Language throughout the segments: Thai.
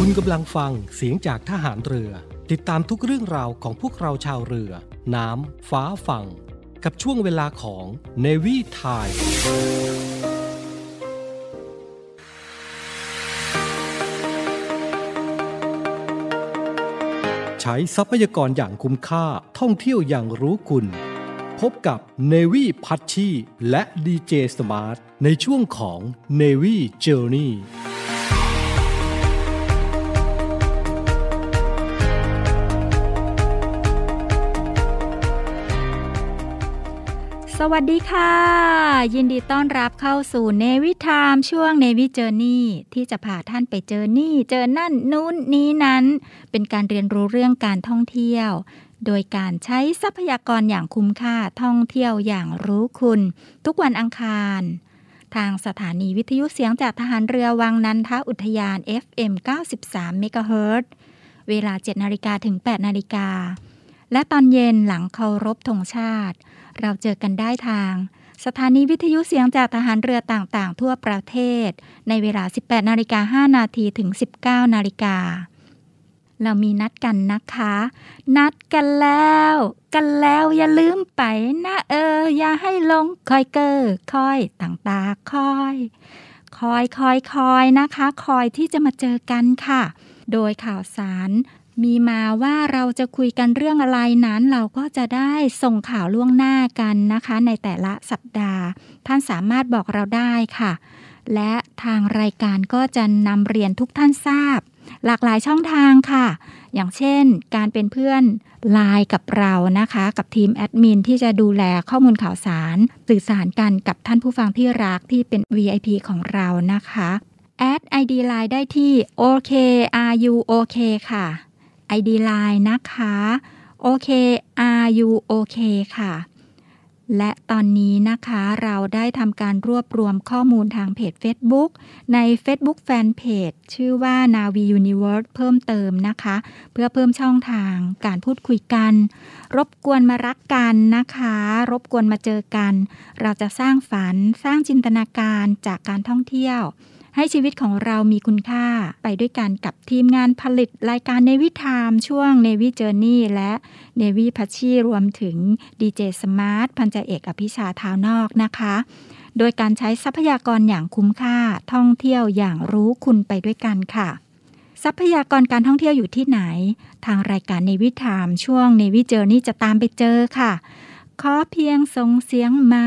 คุณกำลังฟังเสียงจากทหารเรือ ติดตามทุกเรื่องราวของพวกเราชาวเรือ น้ำ ฟ้าฝั่ง กับช่วงเวลาของ Navy Time ใช้ทรัพยากรอย่างคุ้มค่าท่องเที่ยวอย่างรู้คุณ พบกับ Navy พัชชีและ DJ Smart ในช่วงของ Navy Journey สวัสดีค่ะ ยินดีต้อนรับเข้าสู่เนวิทามช่วงเนวิเจอร์นี่ที่จะพาท่านไปเจอนี่ เจอนั่นนู้นนี้นั้น เป็นการเรียนรู้เรื่องการท่องเที่ยว โดยการใช้ทรัพยากรอย่างคุ้มค่าท่องเที่ยวอย่างรู้คุณ ทุกวันอังคาร ทางสถานีวิทยุเสียงจากทหารเรือวังนันทอุทยาน FM 93 MHz เวลา 7นาฬิกาถึง 8นาฬิกาและตอนเย็นหลังเคารพธงชาติ เราเจอกันได้ทาง สถานีวิทยุเสียงจากทหารเรือต่างๆ ทั่วประเทศ ในเวลา 18 นาฬิกา 5 นาทีถึง 19 นาฬิกา เรามีนัดกันนะคะ นัดกันแล้ว กันแล้วอย่าลืมไปนะเออ อย่าให้ลงคอยเกอคอยต่างตาคอยคอยคอยคอยนะคะ คอยที่จะมาเจอกันค่ะ โดยข่าวสาร มีมาว่าเราจะคุยกันเรื่องอะไรนั้น เราก็จะได้ส่งข่าวล่วงหน้ากันนะคะ ในแต่ละสัปดาห์ ท่านสามารถบอกเราได้ค่ะ และทางรายการก็จะนำเรียนทุกท่านทราบ หลากหลายช่องทางค่ะ อย่างเช่น การเป็นเพื่อนไลน์กับเรานะคะ กับทีมแอดมินที่จะดูแลข้อมูลข่าวสาร สื่อสารกันกับท่านผู้ฟังที่รักที่เป็น VIP ของเรานะคะแอด ID Line ได้ที่ OKRU OK ค่ะ ID Line นะคะโอเค are you OK ค่ะ และตอนนี้นะคะเราได้ทำการรวบรวมข้อมูลทางเพจ Facebook ใน Facebook Fanpage ชื่อว่า Navi Universe เพิ่มเติมนะคะ เพื่อเพิ่มช่องทางการพูดคุยกัน รบกวนมารักกันนะคะ รบกวนมาเจอกัน เราจะสร้างฝันสร้างจินตนาการจากการท่องเที่ยว ให้ชีวิตของเรามีคุณค่าไปด้วยกันกับทีมงานผลิตรายการเนวิทามช่วงเนวิเจอร์นี่และเนวิพัชชีรวมถึงดีเจสมาร์ทพันจ่าเอกอภิชาท้าวนอกนะคะ โดยการใช้ทรัพยากรอย่างคุ้มค่าท่องเที่ยวอย่างรู้คุณไปด้วยกันค่ะทรัพยากรการท่องเที่ยวอยู่ที่ไหน ทางรายการเนวิทามช่วงเนวิเจอร์นี่จะตามไปเจอค่ะ ขอเพียงส่งเสียงมา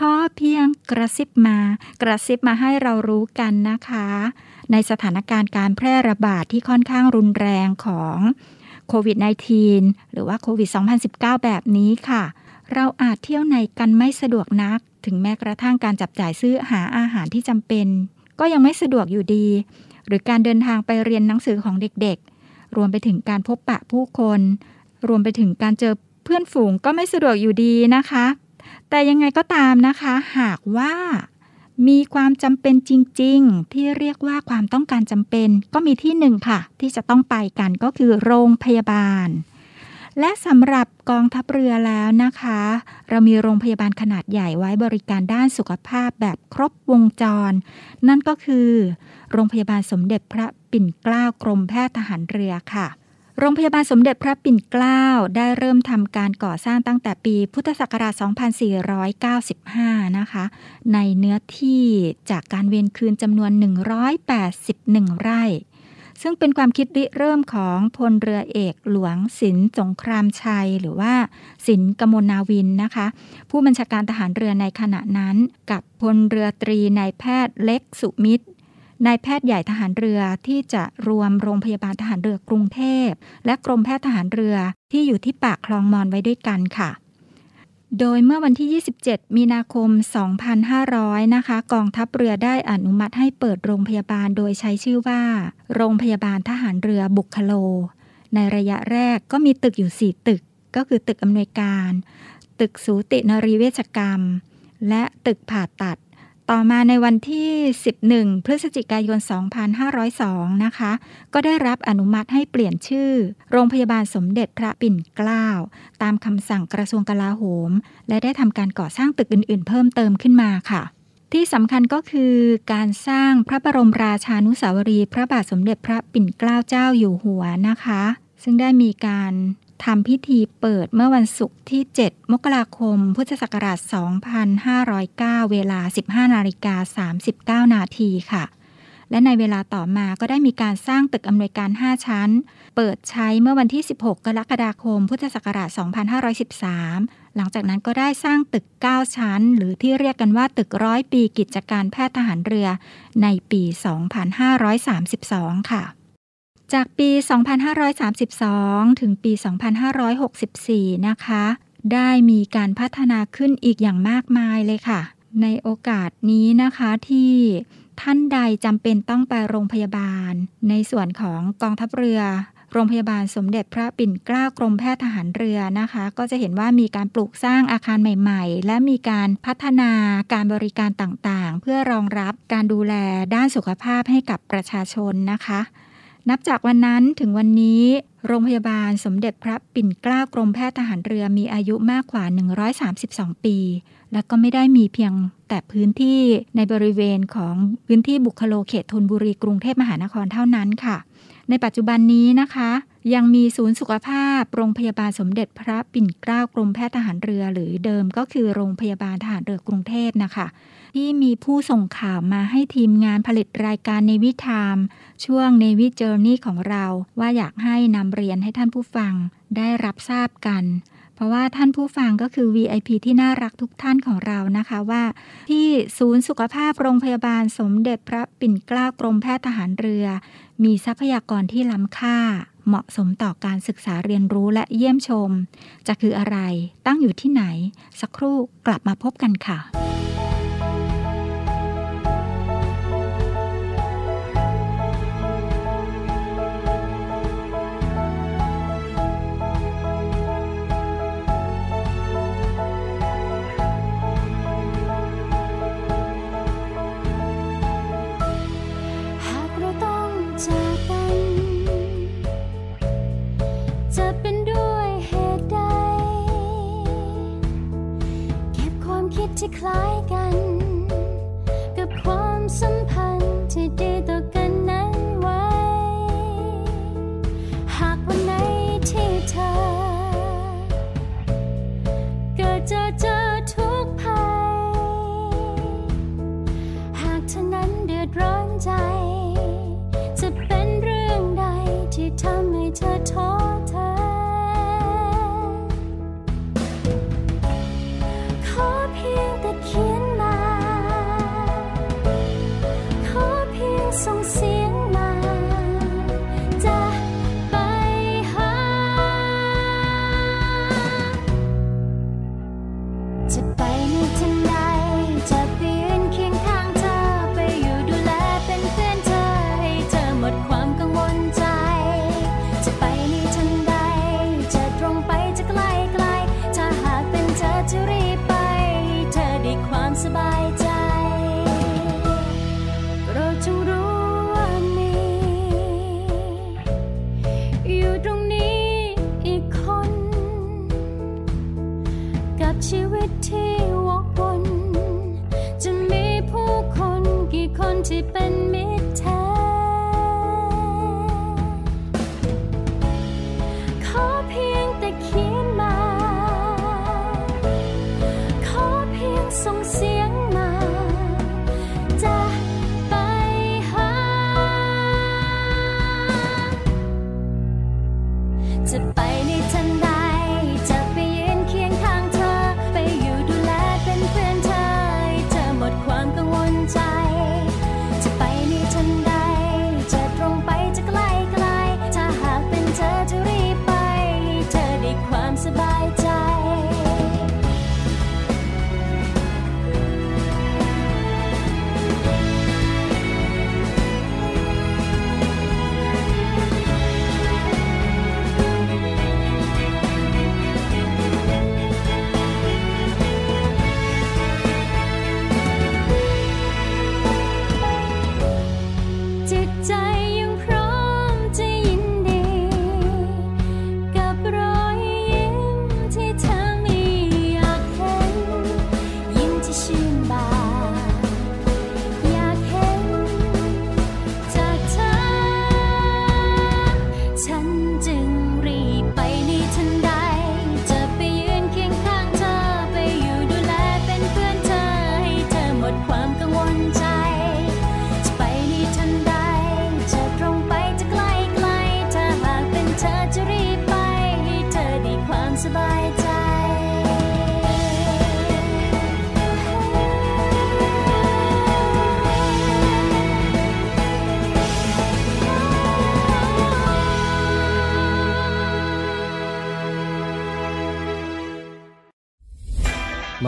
ขอเพียงกระซิบมา กระซิบมาให้เรารู้กันนะคะ ในสถานการณ์การแพร่ระบาดที่ค่อนข้างรุนแรงของโควิด -19 หรือว่าโควิด 2019 แบบนี้ค่ะ เราอาจเที่ยวไหนกันไม่สะดวกนัก ถึงแม้กระทั่งการจับจ่ายซื้อหาอาหารที่จำเป็น ก็ยังไม่สะดวกอยู่ดี หรือการเดินทางไปเรียนหนังสือของเด็กๆ รวมไปถึงการพบปะผู้คน รวมไปถึงการเจอเพื่อนฝูงก็ไม่สะดวกอยู่ดีนะคะ แต่ยังไงก็ตามนะคะ หากว่ามีความจำเป็นจริง ๆ ที่เรียกว่าความต้องการจำเป็น ก็มีที่หนึ่งค่ะ ที่จะต้องไปกันก็คือโรงพยาบาล และสำหรับกองทัพเรือแล้วนะคะ เรามีโรงพยาบาลขนาดใหญ่ไว้บริการด้านสุขภาพแบบครบวงจร นั่นก็คือ โรงพยาบาลสมเด็จพระปิ่นเกล้ากรมแพทย์ทหารเรือค่ะ โรงพยาบาลสมเด็จพระปิ่นเกล้าได้เริ่มทำการก่อสร้างตั้งแต่ปีพุทธศักราช 2495 นะคะ ในเนื้อที่จากการเวียนคืนจำนวน 181 ไร่ ซึ่งเป็นความคิดริเริ่มของพลเรือเอกหลวงสินสงครามชัย หรือว่าสินกมลนาวินนะคะ ผู้บัญชาการทหารเรือในขณะนั้น กับพลเรือตรีนายแพทย์เล็กสุมิตร นายแพทย์ใหญ่ทหารเรือที่จะรวมโรงพยาบาลทหารเรือกรุงเทพ และกรมแพทย์ทหารเรือที่อยู่ที่ปากคลองมอนไว้ด้วยกันค่ะ โดยเมื่อวันที่ 27 มีนาคม 2500 นะคะ กองทัพเรือได้อนุมัติให้เปิดโรงพยาบาลโดยใช้ชื่อว่า โรงพยาบาลทหารเรือบุคโล ในระยะแรกก็มีตึกอยู่ 4 ตึก ก็คือตึกอำนวยการ ตึกสูตินรีเวชกรรม และตึกผ่าตัด ต่อมาในวันที่ 11 พฤศจิกายน 2502 นะคะ ก็ได้รับอนุมัติให้เปลี่ยนชื่อ โรงพยาบาลสมเด็จพระปิ่นเกล้า ตามคำสั่งกระทรวงกลาโหม และได้ทำการก่อสร้างตึกอื่นๆ เพิ่มเติมขึ้นมาค่ะ ที่สำคัญก็คือการสร้างพระบรมราชานุสาวรี พระบาทสมเด็จพระปิ่นเกล้าเจ้าอยู่หัวนะคะ ซึ่งได้มีการ ทำพิธีเปิดเมื่อวันศุกร์ที่ 7 มกราคม พุทธศักราช 2509 เวลา 15นาฬิกา39 นาทีค่ะ และในเวลาต่อมาก็ได้มีการสร้างตึกอำนวยการ 5 ชั้น เปิดใช้เมื่อวันที่ 16 กรกฎาคม พุทธศักราช 2513 หลังจากนั้นก็ได้สร้างตึก 9 ชั้น หรือที่เรียกกันว่าตึกร้อยปีกิจการแพทย์ทหารเรือ ในปี 2532 ค่ะ จากปี 2532 ถึงปี 2564 นะคะ ได้มีการพัฒนาขึ้นอีกอย่างมากมายเลยค่ะ ในโอกาสนี้นะคะที่ท่านใดจำเป็นต้องไปโรงพยาบาล ในส่วนของกองทัพเรือ โรงพยาบาลสมเด็จพระปิ่นเกล้ากรมแพทย์ทหารเรือนะคะ ก็จะเห็นว่ามีการปลูกสร้างอาคารใหม่ ๆ และมีการพัฒนาการบริการต่างๆ เพื่อรองรับการดูแลด้านสุขภาพให้กับประชาชนนะคะ นับจากวันนั้นถึงวันนี้ โรงพยาบาลสมเด็จพระปิ่นเกล้ากรมแพทย์ทหารเรือมีอายุมากกว่า 132 ปี และก็ไม่ได้มีเพียงแต่พื้นที่ในบริเวณของพื้นที่บุคโลเขตธนบุรีกรุงเทพมหานครเท่านั้นค่ะ ในปัจจุบันนี้นะคะ ยังมีศูนย์สุขภาพ โรงพยาบาลสมเด็จพระปิ่นเกล้ากรมแพทย์ทหารเรือ หรือเดิมก็คือโรงพยาบาลทหารเรือกรุงเทพนะคะ ที่มีผู้ส่งข่าวมาให้ทีมงานผลิตรายการในวิทามช่วงในวิจ Journey ของเรา ว่าอยากให้นำเรียนให้ท่านผู้ฟังได้รับทราบกันเพราะว่าท่านผู้ฟังก็คือ VIP ที่น่ารักทุกท่านของเรานะคะว่า ที่ศูนย์สุขภาพโรงพยาบาลสมเด็จพระปิ่นเกล้ากรมแพทย์ทหารเรือ มีทรัพยากรที่ล้ำค่า เหมาะสมต่อการศึกษาเรียนรู้และเยี่ยมชม จะคืออะไรตั้งอยู่ที่ไหน สักครู่กลับมาพบกันค่ะ ที่คล้ายกัน กับความสัมพันธ์ที่ดีต่อกันนั้นไว้ หากวันไหนที่เธอ เกิดจอเจอทุกภัย หากเธอนั้นเดือดร้อนใจ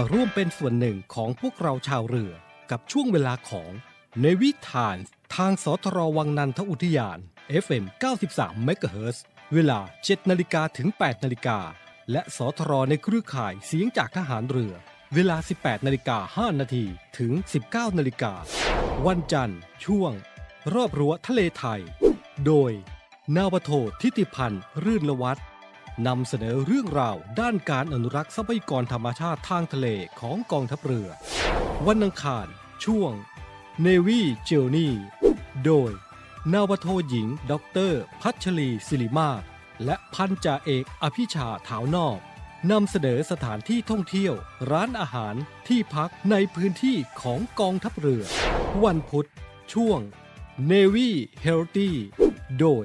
มาร่วมเป็นส่วนหนึ่งของพวกเราชาวเรือกับช่วงเวลาของในวิถานทางสทรวังนันทอุทยาน FM 93 MHz เวลา 7 นาฬิกาถึง 8 นาฬิกา และสทรในเครือข่ายเสียงจากทหารเรือ เวลา 18 นาฬิกา 5 นาทีถึง 19 นาฬิกา วันจันทร์ ช่วง รอบรั้วทะเลไทย โดย นาวโททิติพันธ์ รื่นละวัฒน์ นำเสนอเรื่องราวด้านการอนุรักษ์ทรัพยากรธรรมชาติทางทะเลของกองทัพเรือ วันอังคาร ช่วง Navy Journey โดย นาวาโทหญิงด็อกเตอร์พัชรีศิริมาศและพันจ่าเอกอภิชาถาวนอกนำเสนอสถานที่ท่องเที่ยว ร้านอาหารที่พักในพื้นที่ของกองทัพเรือ วันพุธ ช่วง Navy Healthy โดย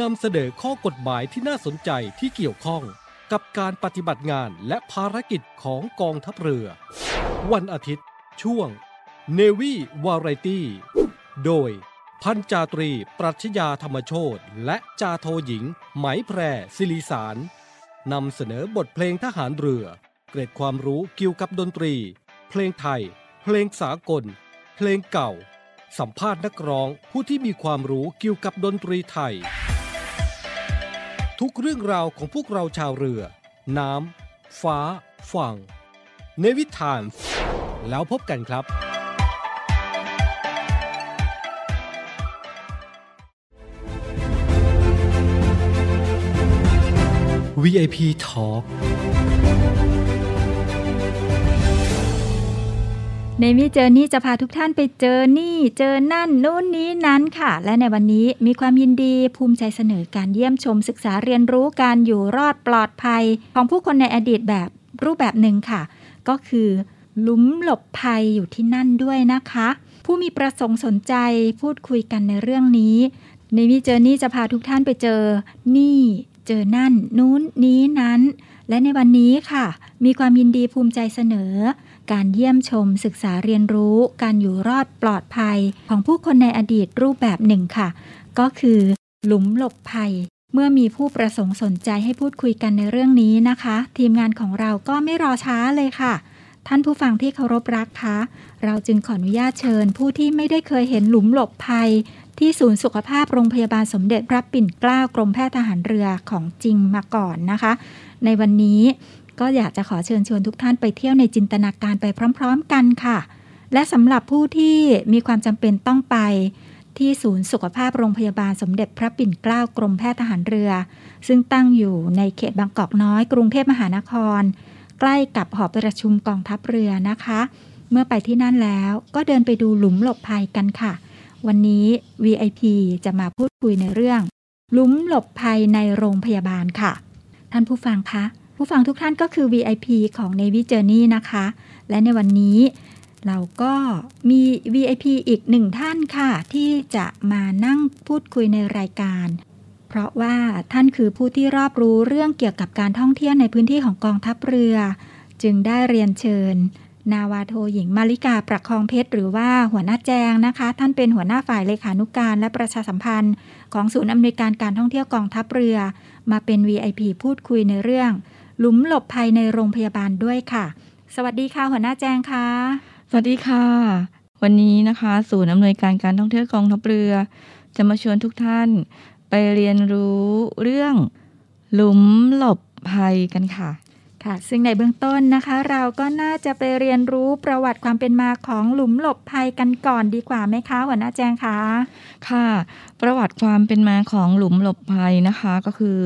นำเสนอข้อกฎหมายที่น่าสนใจที่เกี่ยวข้อง กับการปฏิบัติงานและภารกิจของกองทัพเรือ วันอาทิตย์ ช่วง Navy Variety โดย พันจาตรี ปรัชญาธรรมโชตและจาโทหญิง ไหมแพรศิริสารนำเสนอบทเพลงทหารเรือ เกร็ดความรู้เกี่ยวกับดนตรี เพลงไทย เพลงสากล เพลงเก่า สัมภาษณ์นักร้องผู้ที่มีความรู้เกี่ยวกับดนตรีไทย ทุกเรื่องราวของพวกเราชาวเรือ น้ำ ฟ้า ฝั่งในวิถาน แล้วพบกันครับ VIP Talk ในวิเจอนี่จะพาทุกท่านไปเจอนี่เจอนั่นนู่นนี้นั้นค่ะ และในวันนี้มีความยินดีภูมิใจเสนอการเยี่ยมชมศึกษาเรียนรู้การอยู่รอดปลอดภัย ของผู้คนในอดีตแบบรูปแบบหนึ่งค่ะ ก็คือหลุมหลบภัยอยู่ที่นั่นด้วยนะคะ ผู้มีประสงค์สนใจพูดคุยกันในเรื่องนี้ในวิเจอนี่จะพาทุกท่านไปเจอนี่เจอนั่น นู้นนี้นั้น และในวันนี้ค่ะ มีความยินดีภูมิใจเสนอ การเยี่ยมชมศึกษาเรียนรู้ การอยู่รอดปลอดภัย ของผู้คนในอดีตรูปแบบหนึ่งค่ะ ก็คือ หลุมหลบภัย เมื่อมีผู้ประสงค์สนใจให้พูดคุยกันในเรื่องนี้นะคะ ทีมงานของเราก็ไม่รอช้าเลยค่ะท่านผู้ฟังที่เคารพรักคะ เราจึงขออนุญาตเชิญ ผู้ที่ไม่ได้เคยเห็นหลุมหลบภัย ที่ศูนย์สุขภาพโรงพยาบาลสมเด็จพระปิ่นเกล้ากรมแพทย์ทหารเรือของจริงมาก่อนนะคะ ในวันนี้ ก็อยากจะขอเชิญชวนทุกท่านไปเที่ยวในจินตนาการไปพร้อม ๆ กันค่ะ และสำหรับผู้ที่มีความจำเป็นต้องไป ที่ศูนย์สุขภาพโรงพยาบาลสมเด็จพระปิ่นเกล้ากรมแพทย์ทหารเรือ ซึ่งตั้งอยู่ในเขตบางกอกน้อย กรุงเทพมหานคร ใกล้กับหอประชุมกองทัพเรือนะคะ เมื่อไปที่นั่นแล้วก็เดินไปดูหลุมหลบภัยกันค่ะ วันนี้ VIP จะมาพูดคุยในเรื่องหลุมหลบภัยในโรงพยาบาลค่ะ ท่านผู้ฟังคะ ผู้ฟังทุกท่านก็คือ VIP ของ Navy Journey นะคะ และในวันนี้เราก็มี VIP อีกหนึ่งท่านค่ะ ที่จะมานั่งพูดคุยในรายการ เพราะว่าท่านคือผู้ที่รอบรู้เรื่องเกี่ยวกับการท่องเที่ยวในพื้นที่ของกองทัพเรือ จึงได้เรียนเชิญ นาวาโทหญิงมาริกาประคองเพชร หรือว่าหัวหน้าแจงนะคะ ท่านเป็นหัวหน้าฝ่ายเลขานุการและประชาสัมพันธ์ ของศูนย์อำนวยการการท่องเที่ยวกองทัพเรือ มาเป็น VIP พูดคุยในเรื่อง หลุมหลบภัยในโรงพยาบาลด้วยค่ะ สวัสดีค่ะหัวหน้าแจงค่ะ สวัสดีค่ะ วันนี้นะคะ ศูนย์อำนวยการการท่องเที่ยวกองทัพเรือ จะมาชวนทุกท่าน ไปเรียนรู้เรื่องหลุมหลบภัยกันค่ะค่ะ ซึ่งในเบื้องต้นนะคะ เราก็น่าจะไปเรียนรู้ประวัติความเป็นมาของหลุมหลบภัยกันก่อนดีกว่าไหมคะหัวหน้าแจงคะค่ะ ประวัติความเป็นมาของหลุมหลบภัยนะคะก็คือ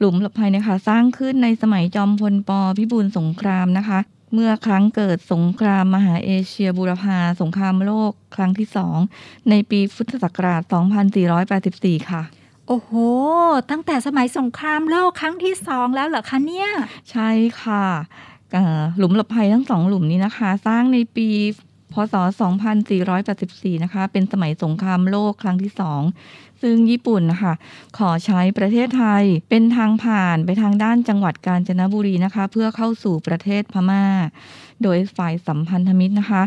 หลุมหลบภัยเนะคะ สร้างขึ้นในสมัยจอมพลปพิบูลสงครามนะคะ เมื่อครั้งเกิดสงครามมหาเอเชียบูรพาสงครามโลกครั้งที่สองในปีพุทธศักราช 2484 ค่ะโอ้โห ตั้งแต่สมัยสงครามโลกครั้งที่สองแล้วเหรอคะเนี่ย ใช่ค่ะเอ่อหลุมหลบภัยทั้งสองหลุมนี้นะคะ สร้างในปีพ ศ 2484 นะคะ เป็นสมัยสงครามโลกครั้งที่สอง ซึ่งญี่ปุ่นนะคะขอใช้ประเทศไทยเป็นทางผ่านไปทางด้านจังหวัดกาญจนบุรีนะคะ เพื่อเข้าสู่ประเทศพม่า โดยฝ่ายสัมพันธมิตรนะคะ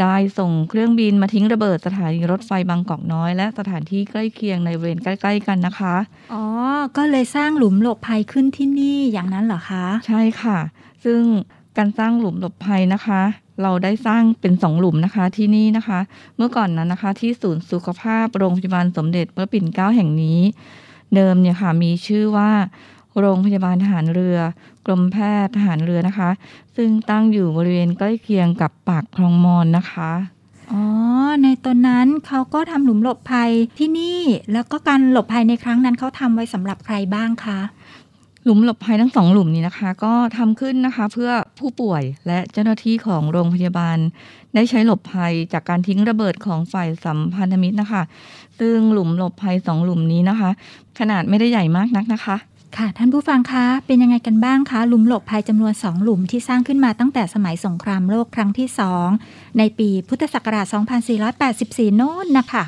ได้ส่งเครื่องบินมาทิ้งระเบิดสถานีรถไฟบางกอกน้อย และสถานที่ใกล้เคียงในบริเวณใกล้ ๆ กันนะคะ อ๋อ ก็เลยสร้างหลุมหลบภัยขึ้นที่นี่อย่างนั้นเหรอคะ ใช่ค่ะ ซึ่งการสร้างหลุมหลบภัยนะคะ เราได้สร้างเป็นสองหลุมนะคะที่นี่นะคะ เมื่อก่อนนั้นนะคะ ที่ศูนย์สุขภาพโรงพยาบาลสมเด็จพระปิ่นเกล้าแห่งนี้ เดิมเนี่ยค่ะมีชื่อว่าโรงพยาบาลทหารเรือกรมแพทย์ทหารเรือนะคะ ซึ่งตั้งอยู่บริเวณใกล้เคียงกับปากคลองมอนนะคะอ๋อ ในตอนนั้นเขาก็ทำหลุมหลบภัยที่นี่ แล้วก็การหลบภัยในครั้งนั้นเขาทำไว้สำหรับใครบ้างคะ หลุมหลบภัยทั้งสองหลุมนี้นะคะ ก็ทำขึ้นนะคะเพื่อผู้ป่วยและเจ้าหน้าที่ของโรงพยาบาล ได้ใช้หลบภัยจากการทิ้งระเบิดของฝ่ายสัมพันธมิตรนะคะ ซึ่งหลุมหลบภัยสองหลุมนี้นะคะ ขนาดไม่ได้ใหญ่มากนักนะคะค่ะท่านผู้ฟังคะเป็นยังไงกันบ้างคะหลุมหลบภัยจำนวนสองหลุมที่สร้างขึ้นมาตั้งแต่สมัยสงครามโลกครั้งที่สองในปีพุทธศักราช 2484 โน้นนะคะ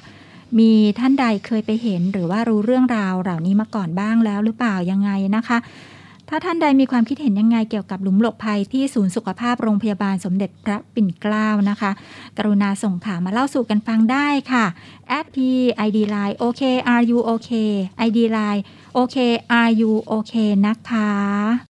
มีท่านใดเคยไปเห็น หรือว่ารู้เรื่องราวเหล่านี้มาก่อนบ้างแล้วหรือเปล่ายังไงนะคะ ถ้าท่านใดมีความคิดเห็นยังไงเกี่ยวกับหลุมหลบภัยที่ศูนย์สุขภาพโรงพยาบาลสมเด็จพระปิ่นเกล้านะคะ กรุณาส่งข่าวมาเล่าสู่กันฟังได้ค่ะ at p id line ok are you ok id line ok are you ok นะคะ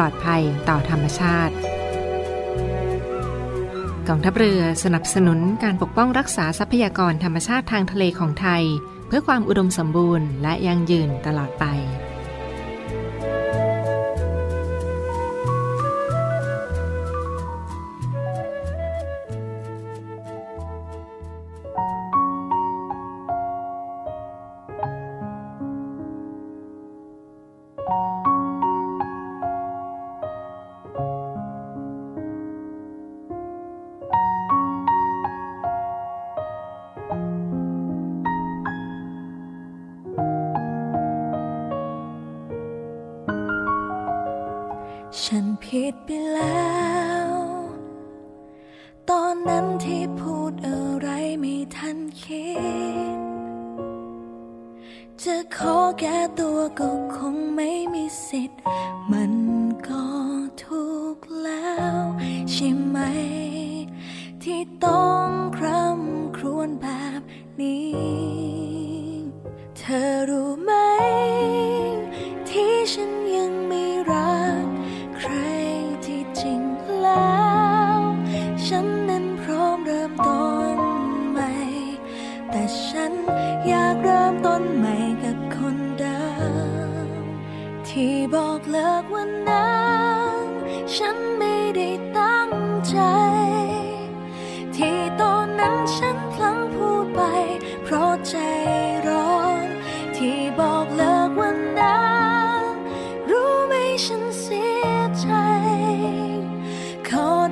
ลอดภัยต่อธรรมชาติกองทัพเรือสนับสนุนการปกป้องรักษาทรัพยากรธรรมชาติทางทะเลของไทย เพื่อความอุดมสมบูรณ์และยั่งยืนตลอดไป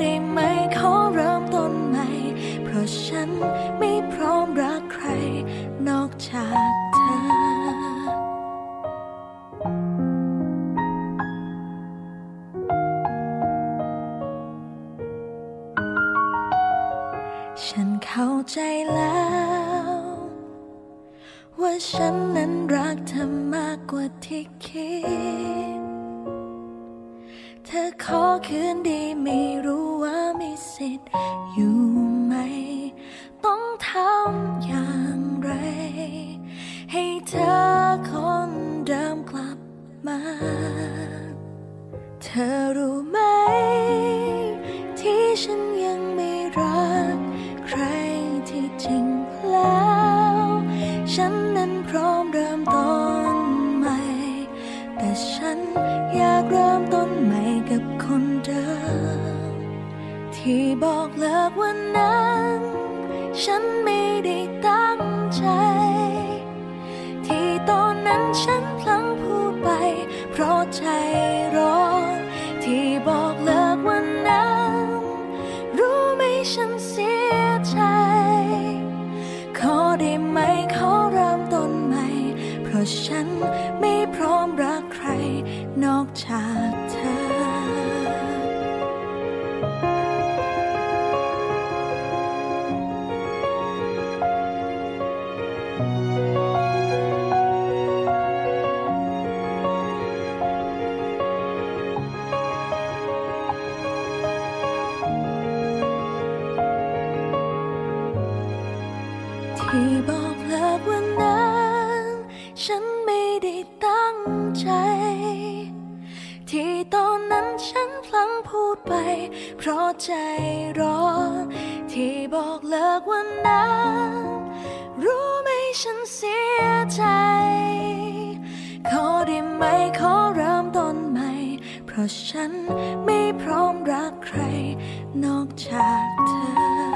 ได้ไหมขอเริ่มต้นใหม่ เพราะฉันไม่ ร้อน ที่บอกเลิกวันนั้น รู้ไหมฉันเสียใจ ขอได้ไหมขอเริ่มต้นใหม่ เพราะฉันไม่พร้อมรักใคร นอกจากเธอ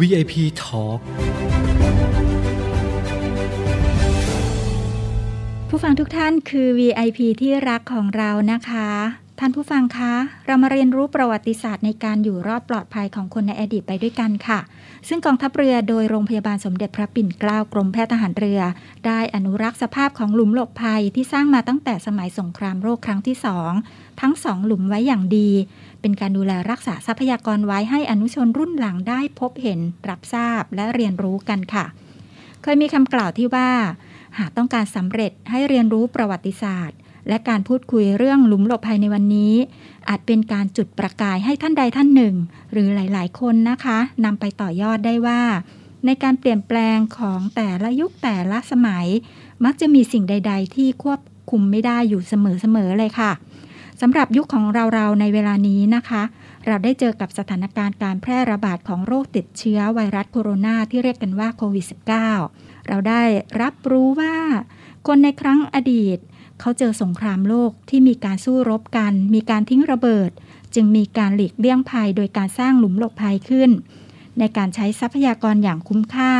VIP Talk ผู้ฟังทุกท่านคือ VIP ที่รักของเรานะคะ ท่านผู้ฟังคะ เรามาเรียนรู้ประวัติศาสตร์ในการอยู่รอดปลอดภัยของคนในอดีตไปด้วยกันค่ะ ซึ่งกองทัพเรือโดยโรงพยาบาลสมเด็จพระปิ่นเกล้ากรมแพทย์ทหารเรือ ได้อนุรักษ์สภาพของหลุมหลบภัยที่สร้างมาตั้งแต่สมัยสงครามโลกครั้งที่สองทั้งสองหลุมไว้อย่างดี เป็นการดูแลรักษาทรัพยากรไว้ให้อนุชนรุ่นหลังได้พบเห็น รับทราบและเรียนรู้กันค่ะ เคยมีคำกล่าวที่ว่า หากต้องการสำเร็จให้เรียนรู้ประวัติศาสตร์ และการพูดคุยเรื่องหลุมหลบภัยในวันนี้ อาจเป็นการจุดประกายให้ท่านใดท่านหนึ่ง หรือหลาย ๆ คนนะคะนำไปต่อยอดได้ว่า ในการเปลี่ยนแปลงของแต่ละยุคแต่ละสมัย มักจะมีสิ่งใด ๆ ที่ควบคุมไม่ได้อยู่เสมอ ๆ เลยค่ะสำหรับยุคของเราๆในเวลานี้นะคะ เราได้เจอกับสถานการณ์การแพร่ระบาดของโรคติดเชื้อไวรัสโคโรนาที่เรียกกันว่าโควิด -19 เราได้รับรู้ว่า คนในครั้งอดีต เขาเจอสงครามโลกที่มีการสู้รบกัน มีการทิ้งระเบิด จึงมีการหลีกเลี่ยงภัยโดยการสร้างหลุมหลบภัยขึ้น ในการใช้ทรัพยากรอย่างคุ้มค่า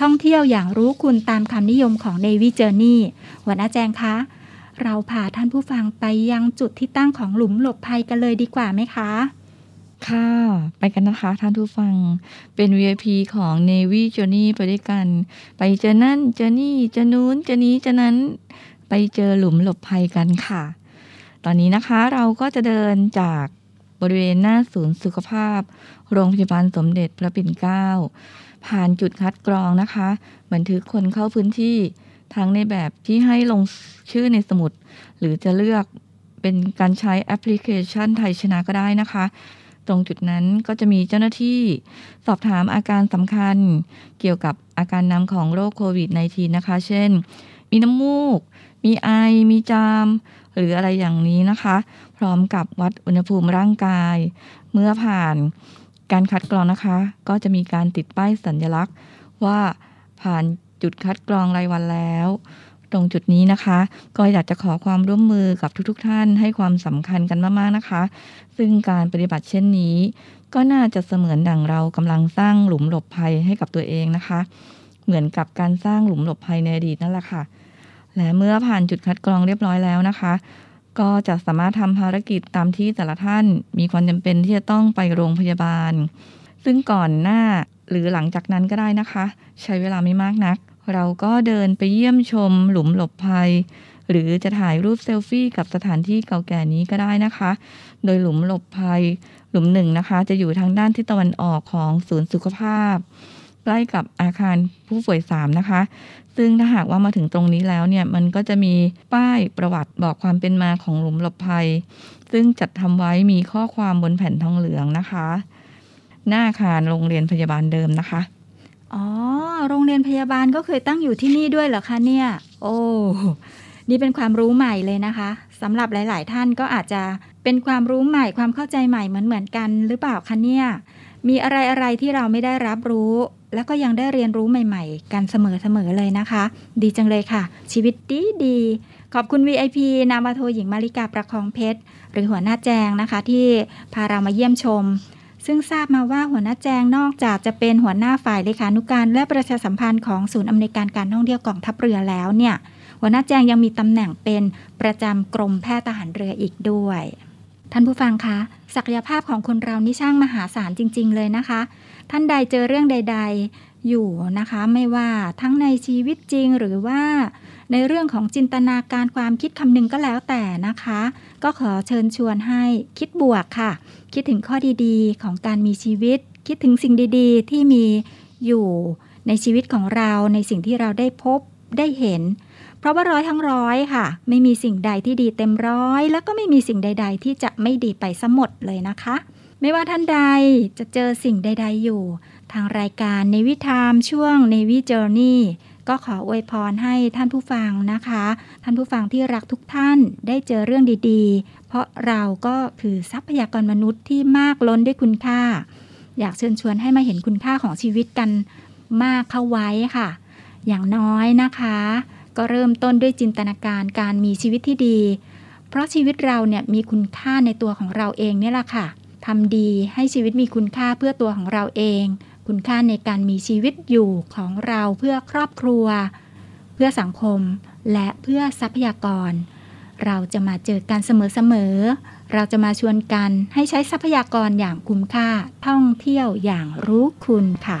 ท่องเที่ยวอย่างรู้คุณตามคำนิยมของ Navy Journey หัวหน้าแจงคะ เราพาท่านผู้ฟังไปยังจุดที่ตั้งของหลุมหลบภัยกันเลยดีกว่าไหมคะค่ะ ไปกันนะคะท่านผู้ฟังเป็น VIP ของ Navy Journey ไปด้วยกัน ไปเจอนั่น เจอนี่ เจอนู้น เจอนี้ เจอนั้น ไปเจอหลุมหลบภัยกันค่ะ ตอนนี้นะคะเราก็จะเดินจากบริเวณหน้าศูนย์สุขภาพ โรงพยาบาลสมเด็จพระปิ่นเกล้าผ่านจุดคัดกรองนะคะ บันทึกคนเข้าพื้นที่ทั้งในแบบที่ให้ลงชื่อในสมุด หรือจะเลือกเป็นการใช้แอปพลิเคชันไทยชนะก็ได้นะคะ ตรงจุดนั้นก็จะมีเจ้าหน้าที่สอบถามอาการสำคัญ เกี่ยวกับอาการนำของโรคโควิด -19 นะคะ เช่น มีน้ำมูก มีไอ มีจาม หรืออะไรอย่างนี้นะคะ พร้อมกับวัดอุณหภูมิร่างกาย เมื่อผ่านการคัดกรองนะคะ ก็จะมีการติดป้ายสัญลักษณ์ ว่าผ่านจุดคัดกรองรายวันแล้ว ตรงจุดนี้นะคะ ก็อยากจะขอความร่วมมือกับทุกๆทท่านให้ความสำคัญกันมากๆนะคะ ซึ่งการปฏิบัติเช่นนี้ ก็น่าจะเสมือนดังเรากำลังสร้างหลุมหลบภัยให้กับตัวเองนะคะ เหมือนกับการสร้างหลุมหลบภัยในอดีตนั่นแหละค่ะ และเมื่อผ่านจุดคัดกรองเรียบร้อยแล้วนะคะ ก็จะสามารถทำภารกิจตามที่แต่ละท่านมีความจำเป็นที่จะต้องไปโรงพยาบาล ซึ่งก่อนหน้าหรือหลังจากนั้นก็ได้นะคะ ใช้เวลาไม่มากนัก เราก็เดินไปเยี่ยมชม หลุมหลบภัย หรือจะถ่ายรูปเซลฟี่กับสถานที่เก่าแก่นี้ก็ได้นะคะ โดยหลุมหลบภัย หลุมหนึ่งนะคะ จะอยู่ทางด้านทิศตะวันออกของศูนย์สุขภาพใกล้กับอาคารผู้ป่วยสามนะคะ ซึ่งถ้าหากว่ามาถึงตรงนี้แล้วเนี่ยมันก็จะมีป้ายประวัติบอกความเป็นมาของหลุมหลบภัย ซึ่งจัดทำไว้มีข้อความบนแผ่นทองเหลืองนะคะ หน้าอาคารโรงเรียนพยาบาลเดิมนะคะอ๋อโรงเรียนพยาบาลก็เคยตั้งอยู่ที่นี่ด้วยเหรอคะเนี่ย โอ้นี่เป็นความรู้ใหม่เลยนะคะสำหรับหลาย ๆ ท่านก็อาจจะเป็นความรู้ใหม่ความเข้าใจใหม่เหมือนเหมือนกันหรือเปล่าคะเนี่ยมีอะไรอะไรที่เราไม่ได้รับรู้ แล้วก็ยังได้เรียนรู้ใหม่ๆ กันเสมอๆเลยนะคะ ดีจังเลยค่ะ ชีวิตดีดีขอบคุณ VIP นามาโทหญิงมาริกาประคองเพชร หรือหัวหน้าแจงนะคะ ที่พาเรามาเยี่ยมชม ซึ่งทราบมาว่าหัวหน้าแจงนอกจากจะเป็นหัวหน้าฝ่ายเลขานุการและประชาสัมพันธ์ของศูนย์อำนวยการการท่องเที่ยวกองทัพเรือแล้วเนี่ย หัวหน้าแจงยังมีตำแหน่งเป็นประจำกรมแพทย์ทหารเรืออีกด้วยท่านผู้ฟังคะ ศักยภาพของคนเรานี่ช่างมหาศาลจริง ๆ เลยนะคะ ท่านใดเจอเรื่องใด ๆ อยู่นะคะ ไม่ว่าทั้งในชีวิตจริงหรือว่าในเรื่องของจินตนาการความคิดคำนึงก็แล้วแต่นะคะ ก็ขอเชิญชวนให้คิดบวกค่ะ คิดถึงข้อดีๆ ของการมีชีวิต คิดถึงสิ่งดีๆ ที่มีอยู่ในชีวิตของเราในสิ่งที่เราได้พบได้เห็น เพราะว่าร้อยทั้งร้อยค่ะ ไม่มีสิ่งใดที่ดีเต็มร้อย แล้วก็ไม่มีสิ่งใด ๆ ที่จะไม่ดีไปซะหมดเลยนะคะ ไม่ว่าท่านใดจะเจอสิ่งใด ๆ อยู่ ทางรายการในวิทามช่วงในวิ Journey ก็ขออวยพรให้ท่านผู้ฟังนะคะ ท่านผู้ฟังที่รักทุกท่านได้เจอเรื่องดีๆ เพราะเราก็คือทรัพยากรมนุษย์ที่มากล้นด้วยคุณค่า อยากเชิญชวนให้มาเห็นคุณค่าของชีวิตกันมากเข้าไว้ค่ะ อย่างน้อยนะคะ ก็เริ่มต้นด้วยจินตนาการการมีชีวิตที่ดี เพราะชีวิตเราเนี่ยมีคุณค่าในตัวของเราเองเนี่ยแหละค่ะ ทำดีให้ชีวิตมีคุณค่าเพื่อตัวของเราเอง คุณค่าในการมีชีวิตอยู่ของเราเพื่อครอบครัว เพื่อสังคมและเพื่อทรัพยากร เราจะมาเจอกันเสมอๆ เราจะมาชวนกันให้ใช้ทรัพยากรอย่างคุ้มค่าท่องเที่ยวอย่างรู้คุณค่ะ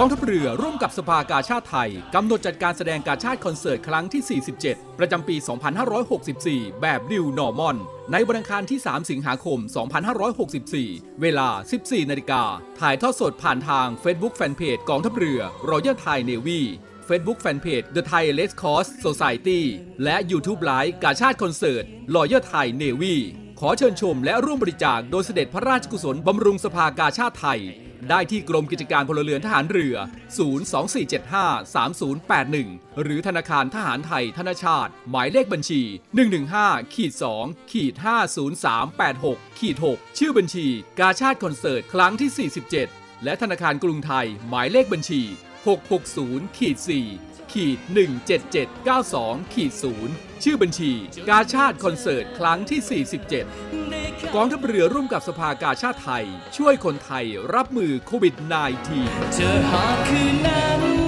กองทัพเรือร่วมกับสภากาชาติไทย กำหนดจัดการแสดงกาชาติคอนเสิร์ตครั้งที่ 47 ประจำปี 2564 แบบ New Normal ในวันอังคารที่ 3 สิงหาคม 2564 เวลา 14 นาฬิกา ถ่ายทอดสดผ่านทาง Facebook Fanpage กองทัพเรือ Royal Thai Navy Facebook Fanpage The Thai Red Cross Society และ YouTube Live กาชาติคอนเสิร์ต Royal Thai Navy ขอเชิญชมและร่วมบริจาคโดยเสด็จพระราชกุศลบำรุงสภากาชาติไทย ได้ที่กรมกิจการพลเรือนทหารเรือ 024753081 หรือธนาคารทหารไทยธนชาติ หมายเลขบัญชี 115ขีด2ขีด50386ขีด6ชื่อบัญชี กาชาติคอนเสิร์ต ครั้งที่ 47 และธนาคารกรุงไทย หมายเลขบัญชี 660ขีด4 ขีด17792ขีด0ชื่อบัญชี กาชาติคอนเสิร์ตครั้งที่ 47 กองทัพเรือร่วมกับสภากาชาติไทย ช่วยคนไทยรับมือโควิด -19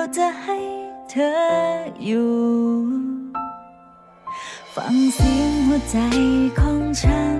เราจะให้เธออยู่ ฟังเสียงหัวใจของฉัน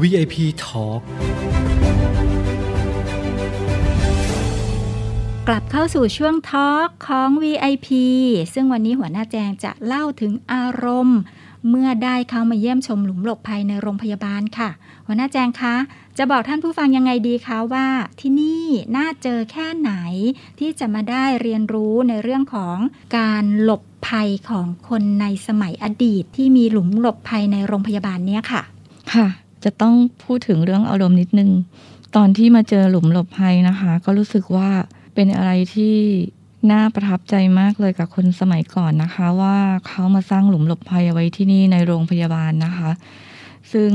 VIP Talk กลับเข้าสู่ช่วงทอล์กของ VIP ซึ่งวันนี้หัวหน้าแจงจะเล่าถึงอารมณ์ เมื่อได้เข้ามาเยี่ยมชมหลุมหลบภัยในโรงพยาบาลค่ะ หัวหน้าแจงคะ จะบอกท่านผู้ฟังยังไงดีคะว่าที่นี่น่าเจอแค่ไหน ที่จะมาได้เรียนรู้ในเรื่องของการหลบภัยของคนในสมัยอดีตที่มีหลุมหลบภัยในโรงพยาบาลเนี้ยค่ะ ค่ะ จะต้องพูดถึงเรื่องอารมณ์นิดนึง ตอนที่มาเจอหลุมหลบภัยนะคะ ก็รู้สึกว่าเป็นอะไรที่น่าประทับใจมากเลยกับคนสมัยก่อนนะคะ ว่าเขามาสร้างหลุมหลบภัยเอาไว้ที่นี่ในโรงพยาบาลนะคะ ซึ่ง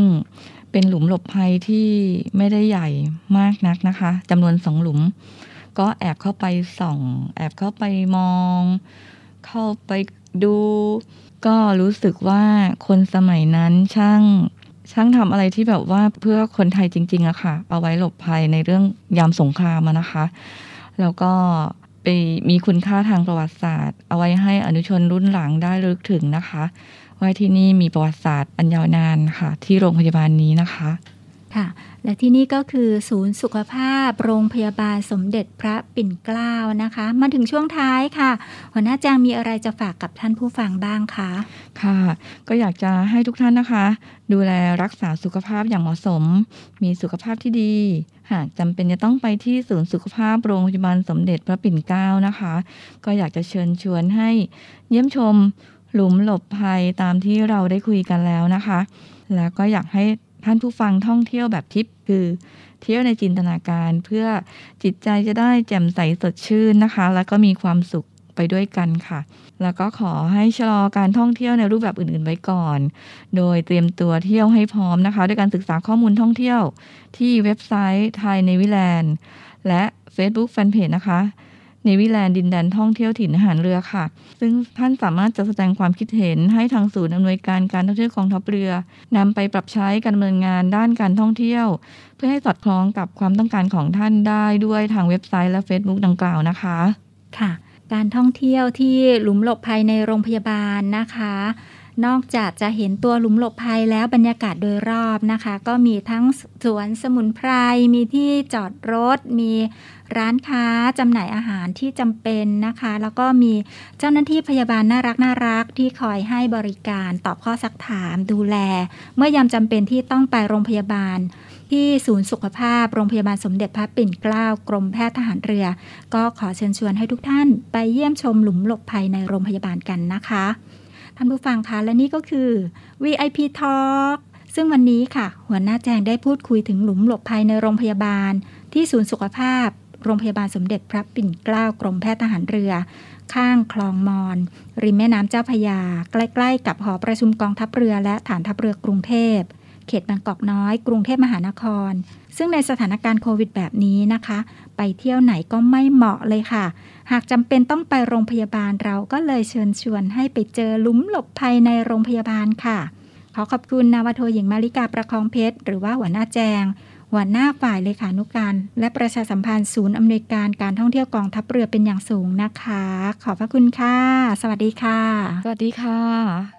เป็นหลุมหลบภัยที่ไม่ได้ใหญ่มากนักนะคะจำนวนสองหลุม ก็แอบเข้าไปส่อง แอบเข้าไปมอง เข้าไปดู ก็รู้สึกว่าคนสมัยนั้นช่าง ช่างทำอะไรที่แบบว่าเพื่อคนไทยจริง ๆอะค่ะ เอาไว้หลบภัยในเรื่องยามสงครามนะคะ แล้วก็ไปมีคุณค่าทางประวัติศาสตร์ เอาไว้ให้อนุชนรุ่นหลังได้ลึกถึงนะคะว่าที่นี่มีประวัติศาสตร์อันยาวนานค่ะ ที่โรงพยาบาลนี้นะคะ ค่ะ และที่นี่ก็คือศูนย์สุขภาพ โรงพยาบาลสมเด็จพระปิ่นเกล้านะคะ มาถึงช่วงท้ายค่ะ หัวหน้าแจงมีอะไรจะฝากกับท่านผู้ฟังบ้างคะค่ะ ก็อยากจะให้ทุกท่านนะคะ ดูแลรักษาสุขภาพอย่างเหมาะสม มีสุขภาพที่ดี หากจำเป็นจะต้องไปที่ศูนย์สุขภาพโรงพยาบาลสมเด็จพระปิ่นเกล้านะคะ ก็อยากจะเชิญชวนให้เยี่ยมชมหลุมหลบภัยตามที่เราได้คุยกันแล้วนะคะ แล้วก็อยากให้ ท่านผู้ฟังท่องเที่ยวแบบทิปคือ เที่ยวในจินตนาการเพื่อจิตใจจะได้แจ่มใสสดชื่นนะคะ แล้วก็มีความสุขไปด้วยกันค่ะ แล้วก็ขอให้ชะลอการท่องเที่ยวในรูปแบบอื่นๆไว้ก่อน โดยเตรียมตัวเที่ยวให้พร้อมนะคะ ด้วยการศึกษาข้อมูลท่องเที่ยวที่เว็บไซต์ไทยในวิแลนด์และ Facebook Fanpage นะคะ เนวิแลนด์ดินแดนท่องเที่ยวถิ่นอาหารเรือค่ะ ซึ่งท่านสามารถจะแสดงความคิดเห็นให้ทางศูนย์อำนวยการการท่องเที่ยวกองทัพเรือนำไปปรับใช้การดำเนินงานด้านการท่องเที่ยว เพื่อให้สอดคล้องกับความต้องการของท่านได้ด้วยทางเว็บไซต์และ Facebook ดังกล่าวนะคะ ค่ะ การท่องเที่ยวที่หลุมหลบภัยในโรงพยาบาลนะคะ นอกจากจะเห็นตัวหลุมหลบภัยแล้วบรรยากาศโดยรอบนะคะ ก็มีทั้งสวนสมุนไพร มีที่จอดรถ มีร้านค้าจำหน่ายอาหารที่จำเป็นนะคะ แล้วก็มีเจ้าหน้าที่พยาบาลน่ารักน่ารักที่คอยให้บริการตอบข้อสักถามดูแล เมื่อยามจำเป็นที่ต้องไปโรงพยาบาลที่ศูนย์สุขภาพโรงพยาบาลสมเด็จพระปิ่นเกล้ากรมแพทย์ทหารเรือ ก็ขอเชิญชวนให้ทุกท่านไปเยี่ยมชมหลุมหลบภัยในโรงพยาบาลกันนะคะ ท่านผู้ฟังคะและนี่ก็คือ VIP Talk ซึ่งวันนี้ค่ะ หัวหน้าแจงได้พูดคุยถึงหลุมหลบภัยในโรงพยาบาล ที่ศูนย์สุขภาพ โรงพยาบาลสมเด็จพระปิ่นเกล้ากรมแพทย์ทหารเรือ ข้างคลองมอน ริมแม่น้ำเจ้าพยา ใกล้ๆ กับหอประชุมกองทัพเรือและฐานทัพเรือกรุงเทพ เขตบางกอกน้อย กรุงเทพมหานคร ซึ่งในสถานการณ์โควิดแบบนี้นะคะ ไปเที่ยวไหนก็ไม่เหมาะเลยค่ะ หากจำเป็นต้องไปโรงพยาบาลเราก็เลยเชิญชวนให้ไปเจอหลุมหลบภัยในโรงพยาบาลค่ะ ขอขอบคุณนาวโทหญิงมาริกาประคองเพชร หรือว่าหัวหน้าแจงหัวหน้าฝ่ายเลขานุการ และประชาสัมพันธ์ศูนย์อำนวยการการท่องเที่ยวกองทัพเรือเป็นอย่างสูงนะคะ ขอบพระคุณค่ะ สวัสดีค่ะ สวัสดีค่ะ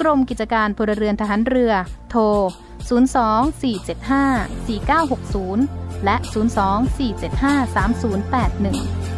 กรมกิจการพลเรือนทหารเรือ โทร 02-475-4960 และ 02-475-3081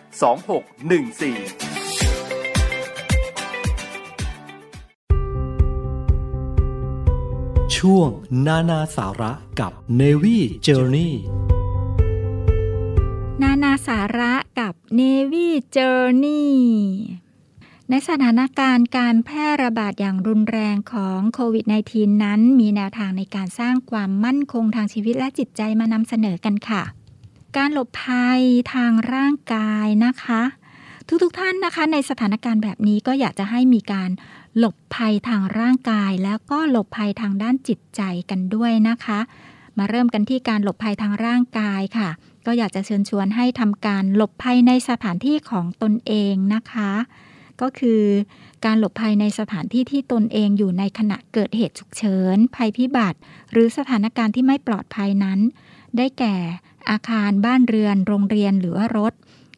2614ช่วงนานาสาระกับ Navy Journey นานาสาระกับ Navy Journey ในสถานการณ์การแพร่ระบาดอย่างรุนแรงของโควิด -19 นั้น มีแนวทางในการสร้างความมั่นคงทางชีวิตและจิตใจมานำเสนอกันค่ะ การหลบภัยทางร่างกายนะคะ ทุกๆทท่านนะคะในสถานการณ์แบบนี้ก็อยากจะให้มีการหลบภัยทางร่างกาย แล้วก็หลบภัยทางด้านจิตใจกันด้วยนะคะ มาเริ่มกันที่การหลบภัยทางร่างกายค่ะ ก็อยากจะเชิญชวนให้ทำการหลบภัยในสถานที่ของตนเองนะคะ ก็คือการหลบภัยในสถานที่ที่ตนเองอยู่ในขณะเกิดเหตุฉุกเฉิน ภัยพิบัติ หรือสถานการณ์ที่ไม่ปลอดภัยนั้น ได้แก่ อาคารบ้านเรือน โรงเรียนหรือว่ารถ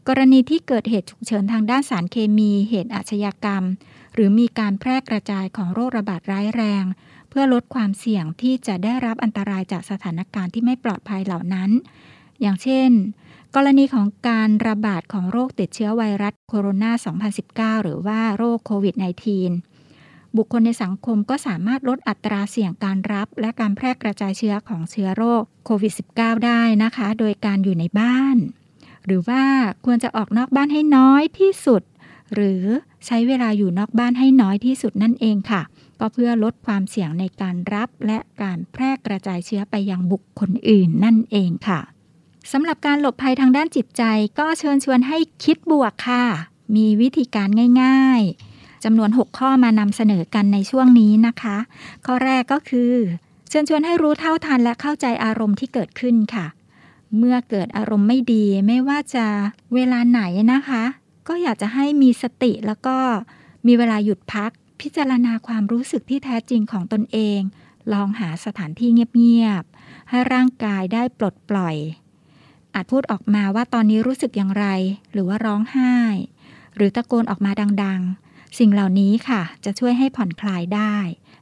กรณีที่เกิดเหตุฉุกเฉินทางด้านสารเคมี เหตุอาชญากรรม หรือมีการแพร่กระจายของโรคระบาดร้ายแรง เพื่อลดความเสี่ยงที่จะได้รับอันตรายจากสถานการณ์ที่ไม่ปลอดภัยเหล่านั้น อย่างเช่น กรณีของการระบาดของโรคติดเชื้อไวรัสโคโรนา 2019 หรือว่าโรคโควิด -19 บุคคลในสังคมก็สามารถลดอัตราเสี่ยงการรับ และการแพร่กระจายเชื้อของเชื้อโรคโควิด -19 ได้นะคะ โดยการอยู่ในบ้าน หรือว่าควรจะออกนอกบ้านให้น้อยที่สุด หรือใช้เวลาอยู่นอกบ้านให้น้อยที่สุดนั่นเองค่ะ ก็เพื่อลดความเสี่ยงในการรับ และการแพร่กระจายเชื้อไปยังบุคคลอื่นนั่นเองค่ะสำหรับการหลบภัยทางด้านจิตใจ ก็เชิญชวนให้คิดบวกค่ะ มีวิธีการง่าย ๆ จำนวน 6 ข้อมานำเสนอกันในช่วงนี้นะคะ ข้อแรกก็คือ เชิญชวนให้รู้เท่าทันและเข้าใจอารมณ์ที่เกิดขึ้นค่ะ เมื่อเกิดอารมณ์ไม่ดีไม่ว่าจะเวลาไหนนะคะ ก็อยากจะให้มีสติแล้วก็มีเวลาหยุดพัก พิจารณาความรู้สึกที่แท้จริงของตนเอง ลองหาสถานที่เงียบๆให้ร่างกายได้ปลดปล่อยอาจพูดออกมาว่าตอนนี้รู้สึกอย่างไร หรือว่าร้องไห้ หรือตะโกนออกมาดังๆ สิ่งเหล่านี้ค่ะ จะช่วยให้ผ่อนคลายได้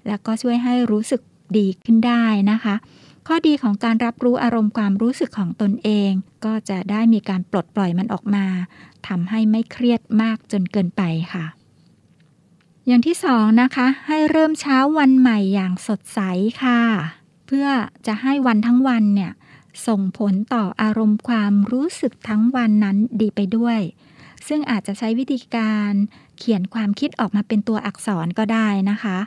แล้วก็ช่วยให้รู้สึกดีขึ้นได้นะคะ ข้อดีของการรับรู้อารมณ์ความรู้สึกของตนเอง ก็จะได้มีการปลดปล่อยมันออกมาทำให้ไม่เครียดมากจนเกินไปค่ะ อย่างที่สองนะคะ ให้เริ่มเช้าวันใหม่อย่างสดใสค่ะ เพื่อจะให้วันทั้งวันเนี่ยส่งผลต่ออารมณ์ความรู้สึกทั้งวันนั้นดีไปด้วย ซึ่งอาจจะใช้วิธีการ เขียนความคิดออกมาเป็นตัวอักษรก็ได้นะคะ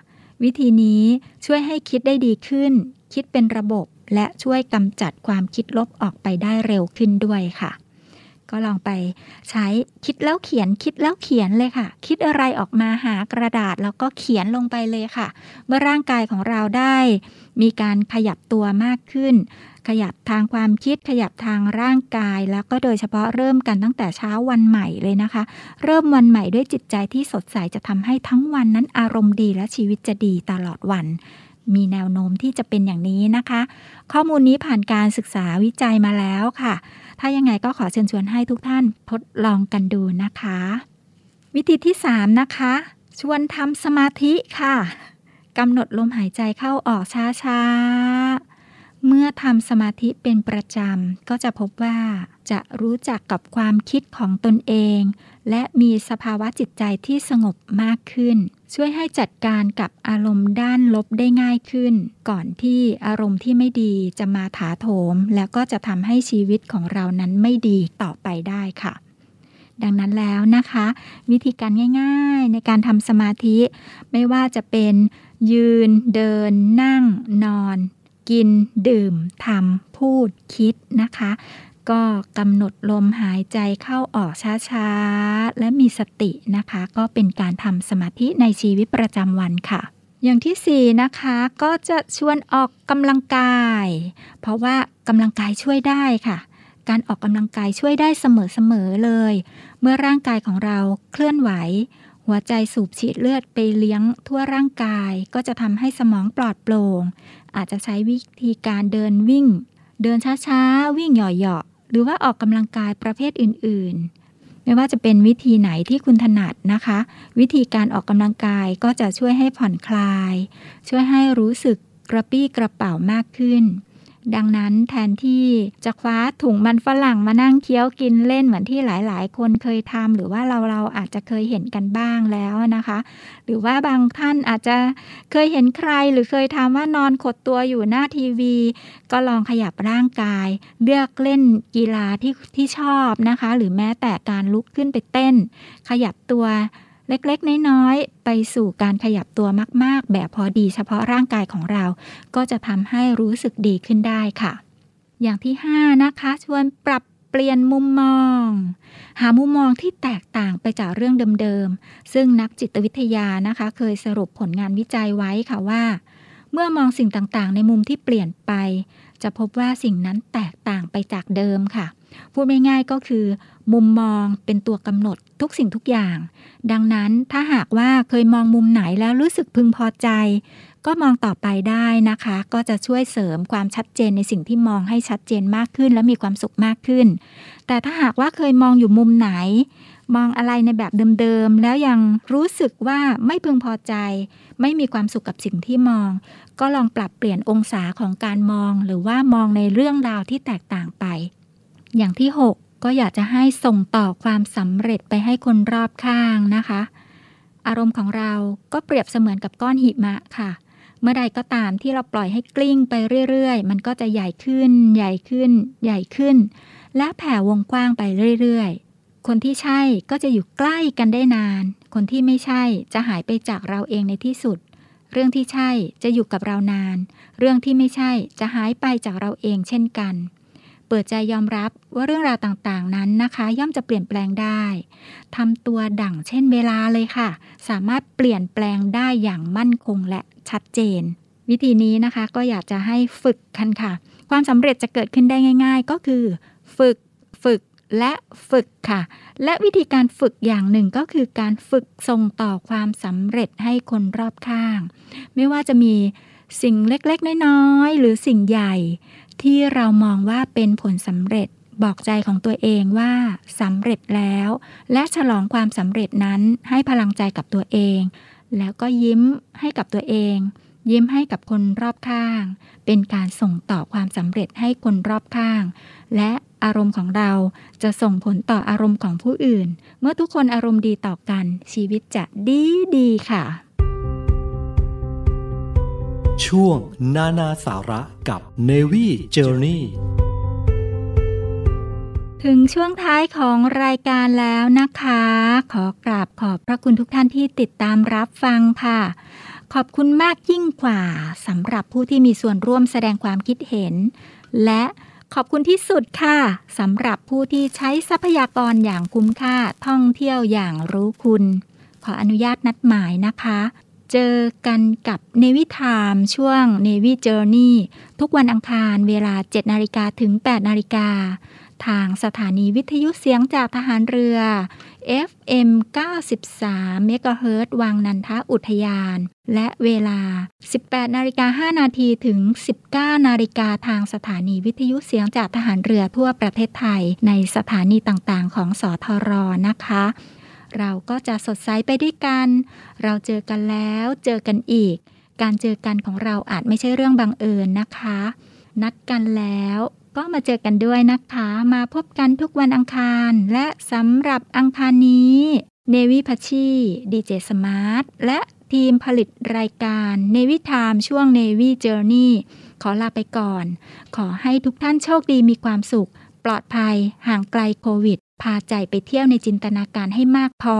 วิธีนี้ช่วยให้คิดได้ดีขึ้น คิดเป็นระบบและช่วยกำจัดความคิดลบออกไปได้เร็วขึ้นด้วยค่ะ ก็ลองไปใช้คิดแล้วเขียนคิดแล้วเขียนเลยค่ะ คิดอะไรออกมาหากระดาษแล้วก็เขียนลงไปเลยค่ะ เมื่อร่างกายของเราได้ มีการขยับตัวมากขึ้น ขยับทางความคิดขยับทางร่างกาย แล้วก็โดยเฉพาะเริ่มกันตั้งแต่เช้าวันใหม่เลยนะคะ เริ่มวันใหม่ด้วยจิตใจที่สดใสจะทำให้ทั้งวันนั้นอารมณ์ดีและชีวิตจะดีตลอดวัน มีแนวโน้มที่จะเป็นอย่างนี้นะคะ ข้อมูลนี้ผ่านการศึกษาวิจัยมาแล้วค่ะ ถ้ายังไงก็ขอเชิญชวนให้ทุกท่านทดลองกันดูนะคะ วิธีที่ 3 นะคะ ชวนทำสมาธิค่ะกำหนดลมหายใจเข้าออกช้าๆ เมื่อทำสมาธิเป็นประจำ ก็จะพบว่าจะรู้จักกับความคิดของตนเอง และมีสภาวะจิตใจที่สงบมากขึ้น ช่วยให้จัดการกับอารมณ์ด้านลบได้ง่ายขึ้น ก่อนที่อารมณ์ที่ไม่ดีจะมาถาโถม แล้วก็จะทำให้ชีวิตของเรานั้นไม่ดีต่อไปได้ค่ะ ดังนั้นแล้วนะคะ วิธีการง่ายๆ ในการทำสมาธิ ไม่ว่าจะเป็น ยืน เดิน นั่ง นอน กิน ดื่มทำพูดคิดนะคะ ก็กำหนดลมหายใจเข้าออกช้าๆ และมีสตินะคะ ก็เป็นการทำสมาธิในชีวิตประจำวันค่ะ อย่างที่ 4 นะคะก็จะชวนออกกำลังกาย เพราะว่ากำลังกายช่วยได้ค่ะการออกกำลังกายช่วยได้เสมอๆเลย เมื่อร่างกายของเราเคลื่อนไหว หัวใจสูบฉีดเลือดไปเลี้ยงทั่วร่างกาย ก็จะทำให้สมองปลอดโปร่ง อาจจะใช้วิธีการเดินวิ่ง เดินช้าๆ วิ่งเหยาะๆ หรือว่าออกกำลังกายประเภทอื่นๆ ไม่ว่าจะเป็นวิธีไหนที่คุณถนัดนะคะ วิธีการออกกำลังกายก็จะช่วยให้ผ่อนคลาย ช่วยให้รู้สึกกระปี้กระเป๋ามากขึ้น ดังนั้นแทนที่จะคว้าถุงมันฝรั่งมานั่งเคี้ยวกินเล่นเหมือนที่หลายๆ คนเคยทำหรือว่าเราเราอาจจะเคยเห็นกันบ้างแล้วนะคะ หรือว่าบางท่านอาจจะเคยเห็นใครหรือเคยทำว่านอนขดตัวอยู่หน้าทีวี ก็ลองขยับร่างกาย เลือกเล่นกีฬาที่ที่ชอบนะคะ หรือแม้แต่การลุกขึ้นไปเต้น ขยับตัว เล็กๆ น้อยๆ ไปสู่การขยับตัวมาก ๆ แบบพอดีเฉพาะร่างกายของเรา ก็จะทำให้รู้สึกดีขึ้นได้ค่ะ อย่างที่ 5 นะคะ ชวนปรับเปลี่ยนมุมมอง หามุมมองที่แตกต่างไปจากเรื่องเดิมๆ ซึ่งนักจิตวิทยานะคะ เคยสรุปผลงานวิจัยไว้ค่ะว่า เมื่อมองสิ่งต่างๆ ในมุมที่เปลี่ยนไป จะพบว่าสิ่งนั้นแตกต่างไปจากเดิมค่ะ พูดง่ายๆก็คือ มุมมองเป็นตัวกำหนด ทุกสิ่งทุกอย่าง ดังนั้นถ้าหากว่าเคยมองมุมไหนแล้วรู้สึกพึงพอใจ ก็มองต่อไปได้นะคะ ก็จะช่วยเสริมความชัดเจนในสิ่งที่มองให้ชัดเจนมากขึ้น และมีความสุขมากขึ้น แต่ถ้าหากว่าเคยมองอยู่มุมไหน มองอะไรในแบบเดิมๆแล้วยังรู้สึกว่าไม่พึงพอใจ ไม่มีความสุขกับสิ่งที่มอง ก็ลองปรับเปลี่ยนองศาของการมอง หรือว่ามองในเรื่องราวที่แตกต่างไป อย่างที่ 6 ก็อยากจะให้ส่งต่อความสำเร็จไปให้คนรอบข้างนะคะ อารมณ์ของเราก็เปรียบเสมือนกับก้อนหิมะค่ะ เมื่อใดก็ตามที่เราปล่อยให้กลิ้งไปเรื่อยๆ มันก็จะใหญ่ขึ้น ใหญ่ขึ้น ใหญ่ขึ้น และแผ่วงกว้างไปเรื่อยๆ คนที่ใช่ก็จะอยู่ใกล้กันได้นาน คนที่ไม่ใช่จะหายไปจากเราเองในที่สุด เรื่องที่ใช่จะอยู่กับเรานาน เรื่องที่ไม่ใช่จะหายไปจากเราเองเช่นกัน เปิดใจยอมรับว่าเรื่องราวต่างๆนั้นนะคะ ย่อมจะเปลี่ยนแปลงได้ทำตัวดั่งเช่นเวลาเลยค่ะ สามารถเปลี่ยนแปลงได้อย่างมั่นคงและชัดเจน วิธีนี้นะคะก็อยากจะให้ฝึกกันค่ะ ความสำเร็จจะเกิดขึ้นได้ง่าย ๆ ก็คือ ฝึกฝึกและฝึกค่ะ และวิธีการฝึกอย่างหนึ่งก็คือการฝึกส่งต่อความสำเร็จให้คนรอบข้าง ไม่ว่าจะมีสิ่งเล็กๆ น้อยๆ หรือสิ่งใหญ่ ที่เรามองว่าเป็นผลสำเร็จบอกใจของตัวเองว่าสำเร็จแล้ว และฉลองความสำเร็จนั้นให้พลังใจกับตัวเอง แล้วก็ยิ้มให้กับตัวเอง ยิ้มให้กับคนรอบข้าง เป็นการส่งต่อความสำเร็จให้คนรอบข้าง และอารมณ์ของเราจะส่งผลต่ออารมณ์ของผู้อื่น เมื่อทุกคนอารมณ์ดีต่อกัน ชีวิตจะดีดีค่ะ ช่วงนานาสาระกับ Navy Journey ถึงช่วงท้ายของรายการแล้วนะคะ ขอกราบขอบพระคุณทุกท่านที่ติดตามรับฟังค่ะ ขอบคุณมากยิ่งกว่าสำหรับผู้ที่มีส่วนร่วมแสดงความคิดเห็น และขอบคุณที่สุดค่ะสำหรับผู้ที่ใช้ทรัพยากรอย่างคุ้มค่าท่องเที่ยวอย่างรู้คุณ ขออนุญาตนัดหมายนะคะ เจอกันกับเนวิทามช่วง Navy Journey ทุกวันอังคารเวลา 7 นาฬิกาถึง 8 นาฬิกา ทางสถานีวิทยุเสียงจากทหารเรือ FM 93 MHz วังนันทอุทยาน และเวลา 18 นาฬิกา 5 นาทีถึง 19 นาฬิกาทางสถานีวิทยุเสียงจากทหารเรือทั่วประเทศไทยในสถานีต่างๆ ของสทรนะคะ เราก็จะสดใสไปด้วยกัน เราเจอกันแล้วเจอกันอีก การเจอกันของเราอาจไม่ใช่เรื่องบังเอิญนะคะ นัดกันแล้วก็มาเจอกันด้วยนะคะ มาพบกันทุกวันอังคาร และสำหรับอังคารนี้เนวิพัชชีดีเจสมาร์ทและทีมผลิตรายการเนวิทามช่วงเนวิเจอร์นี่ขอลาไปก่อน ขอให้ทุกท่านโชคดีมีความสุข ปลอดภัยห่างไกลโควิด พาใจไปเที่ยวในจินตนาการให้มากพอ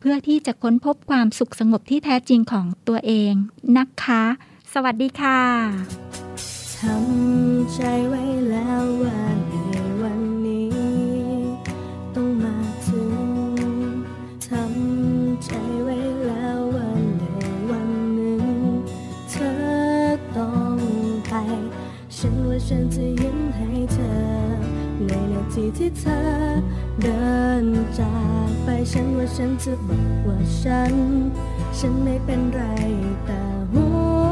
เพื่อที่จะค้นพบความสุขสงบที่แท้จริงของตัวเองนะคะ สวัสดีค่ะทำใจไว้แล้วว่าในวันนี้ ต้องมาถึงทำใจไว้แล้วว่าในวันหนึ่ง เธอต้องไป ฉันว่าฉันจะยิ้มให้เธอ ในนาทีที่เธอ เดินจากไปฉันว่าฉันจะบอกว่าฉัน ฉันไม่เป็นไรแต่หั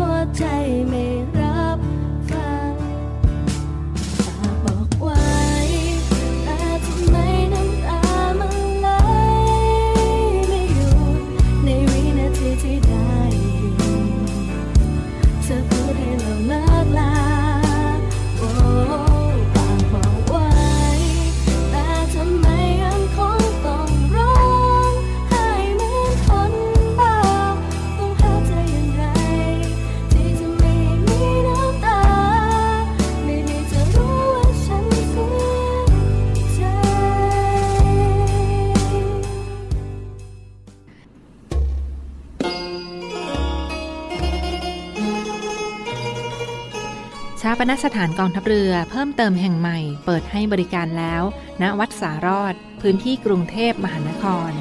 วใจไม่รัก ปนสถานกองทัพเรือเพิ่มเติมแห่งใหม่ เปิดให้บริการแล้วณวัดสารอด พื้นที่กรุงเทพมหานคร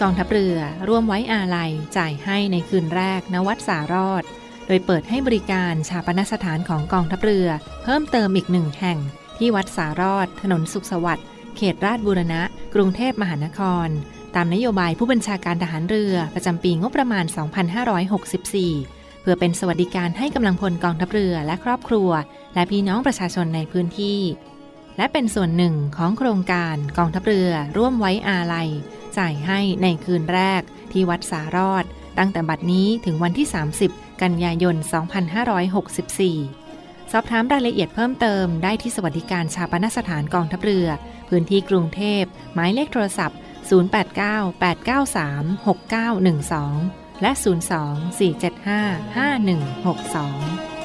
กองทัพเรือร่วมไว้อาลัยจ่ายให้ในคืนแรกณวัดสารอด โดยเปิดให้บริการชาปนสถานของกองทัพเรือ เพิ่มเติมอีกหนึ่งแห่ง ที่วัดสารอด ถนนสุขสวัสดิ์เขตราชบูรณะ กรุงเทพมหานคร ตามนโยบายผู้บัญชาการทหารเรือประจำปีงบประมาณ 2564 เพื่อเป็นสวัสดิการให้กำลังพลกองทัพเรือและครอบครัว และพี่น้องประชาชนในพื้นที่ และเป็นส่วนหนึ่งของโครงการกองทัพเรือร่วมไว้อาลัย จ่ายให้ในคืนแรกที่วัดสารอด ตั้งแต่บัดนี้ถึงวันที่ 30 กันยายน 2564 สอบถามรายละเอียดเพิ่มเติมได้ที่สวัสดิการชาปนสถานกองทัพเรือ พื้นที่กรุงเทพหมายเลขโทรศัพท์ 089-893-6912 และ 02-475-5162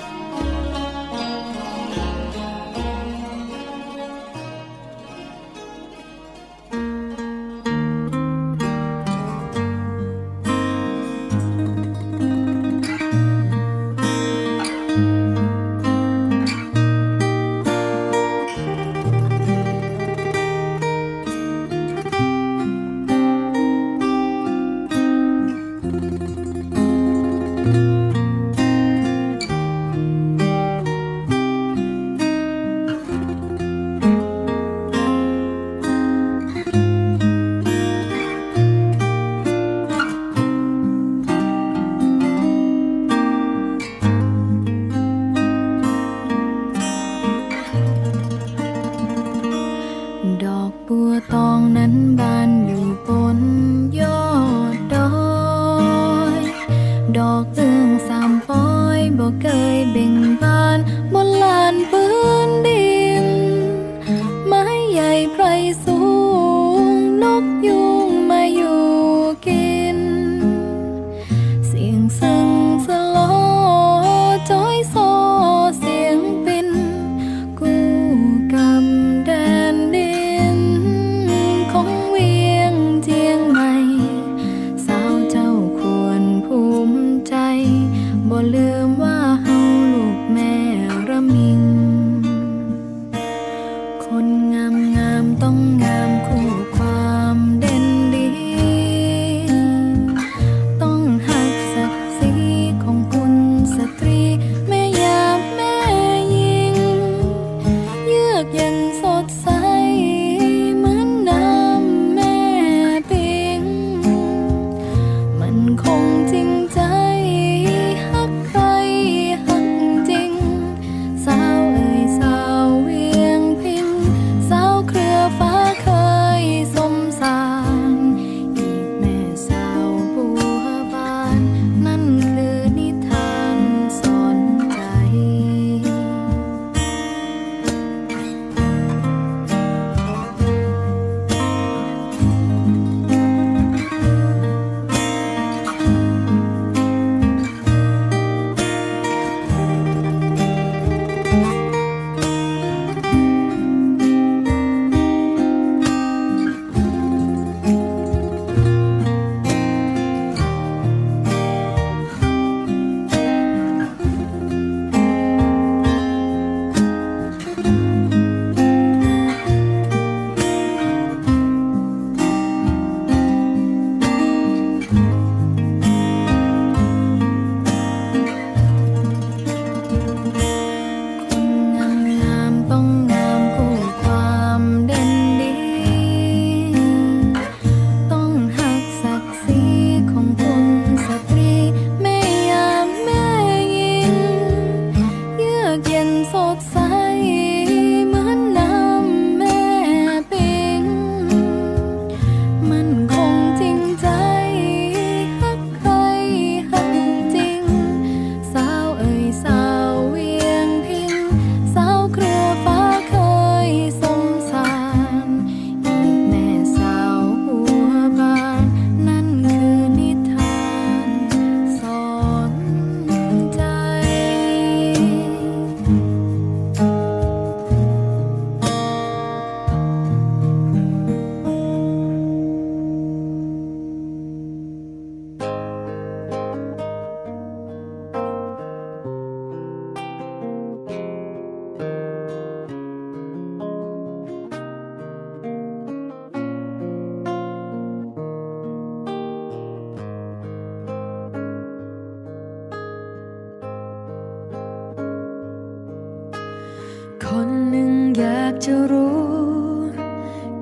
หนึ่งอยากจะรู้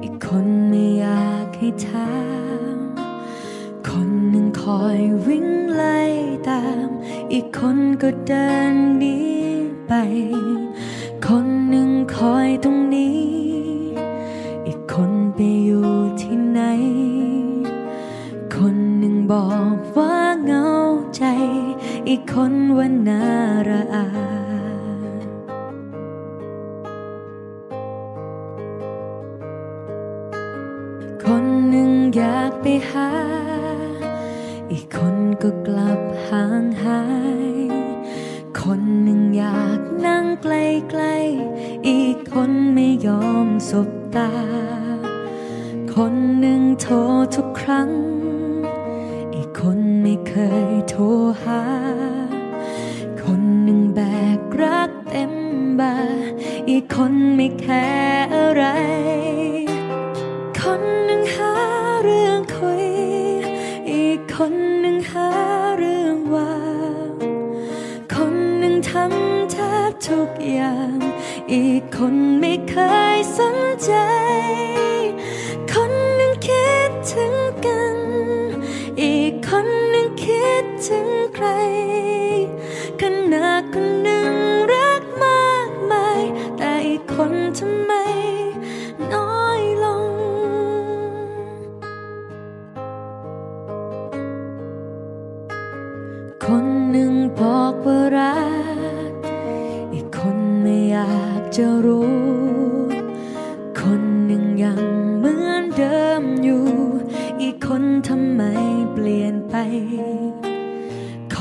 อีกคนไม่อยากให้ถามคนหนึ่งคอยวิ่งไล่ตาม อีกคนก็เดินหนีไป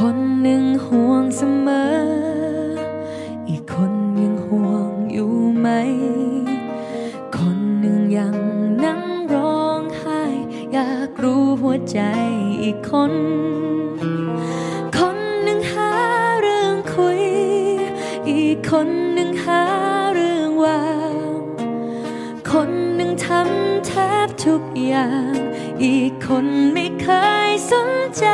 คนหนึ่งห่วงเสมอ อีกคนยังห่วงอยู่ไหม คนหนึ่งยังนั่งร้องไห้ อยากรู้หัวใจอีกคน คนหนึ่งหาเรื่องคุย อีกคนหนึ่งหาเรื่องวาง คนหนึ่งทำแทบทุกอย่าง อีกคนไม่เคยสนใจ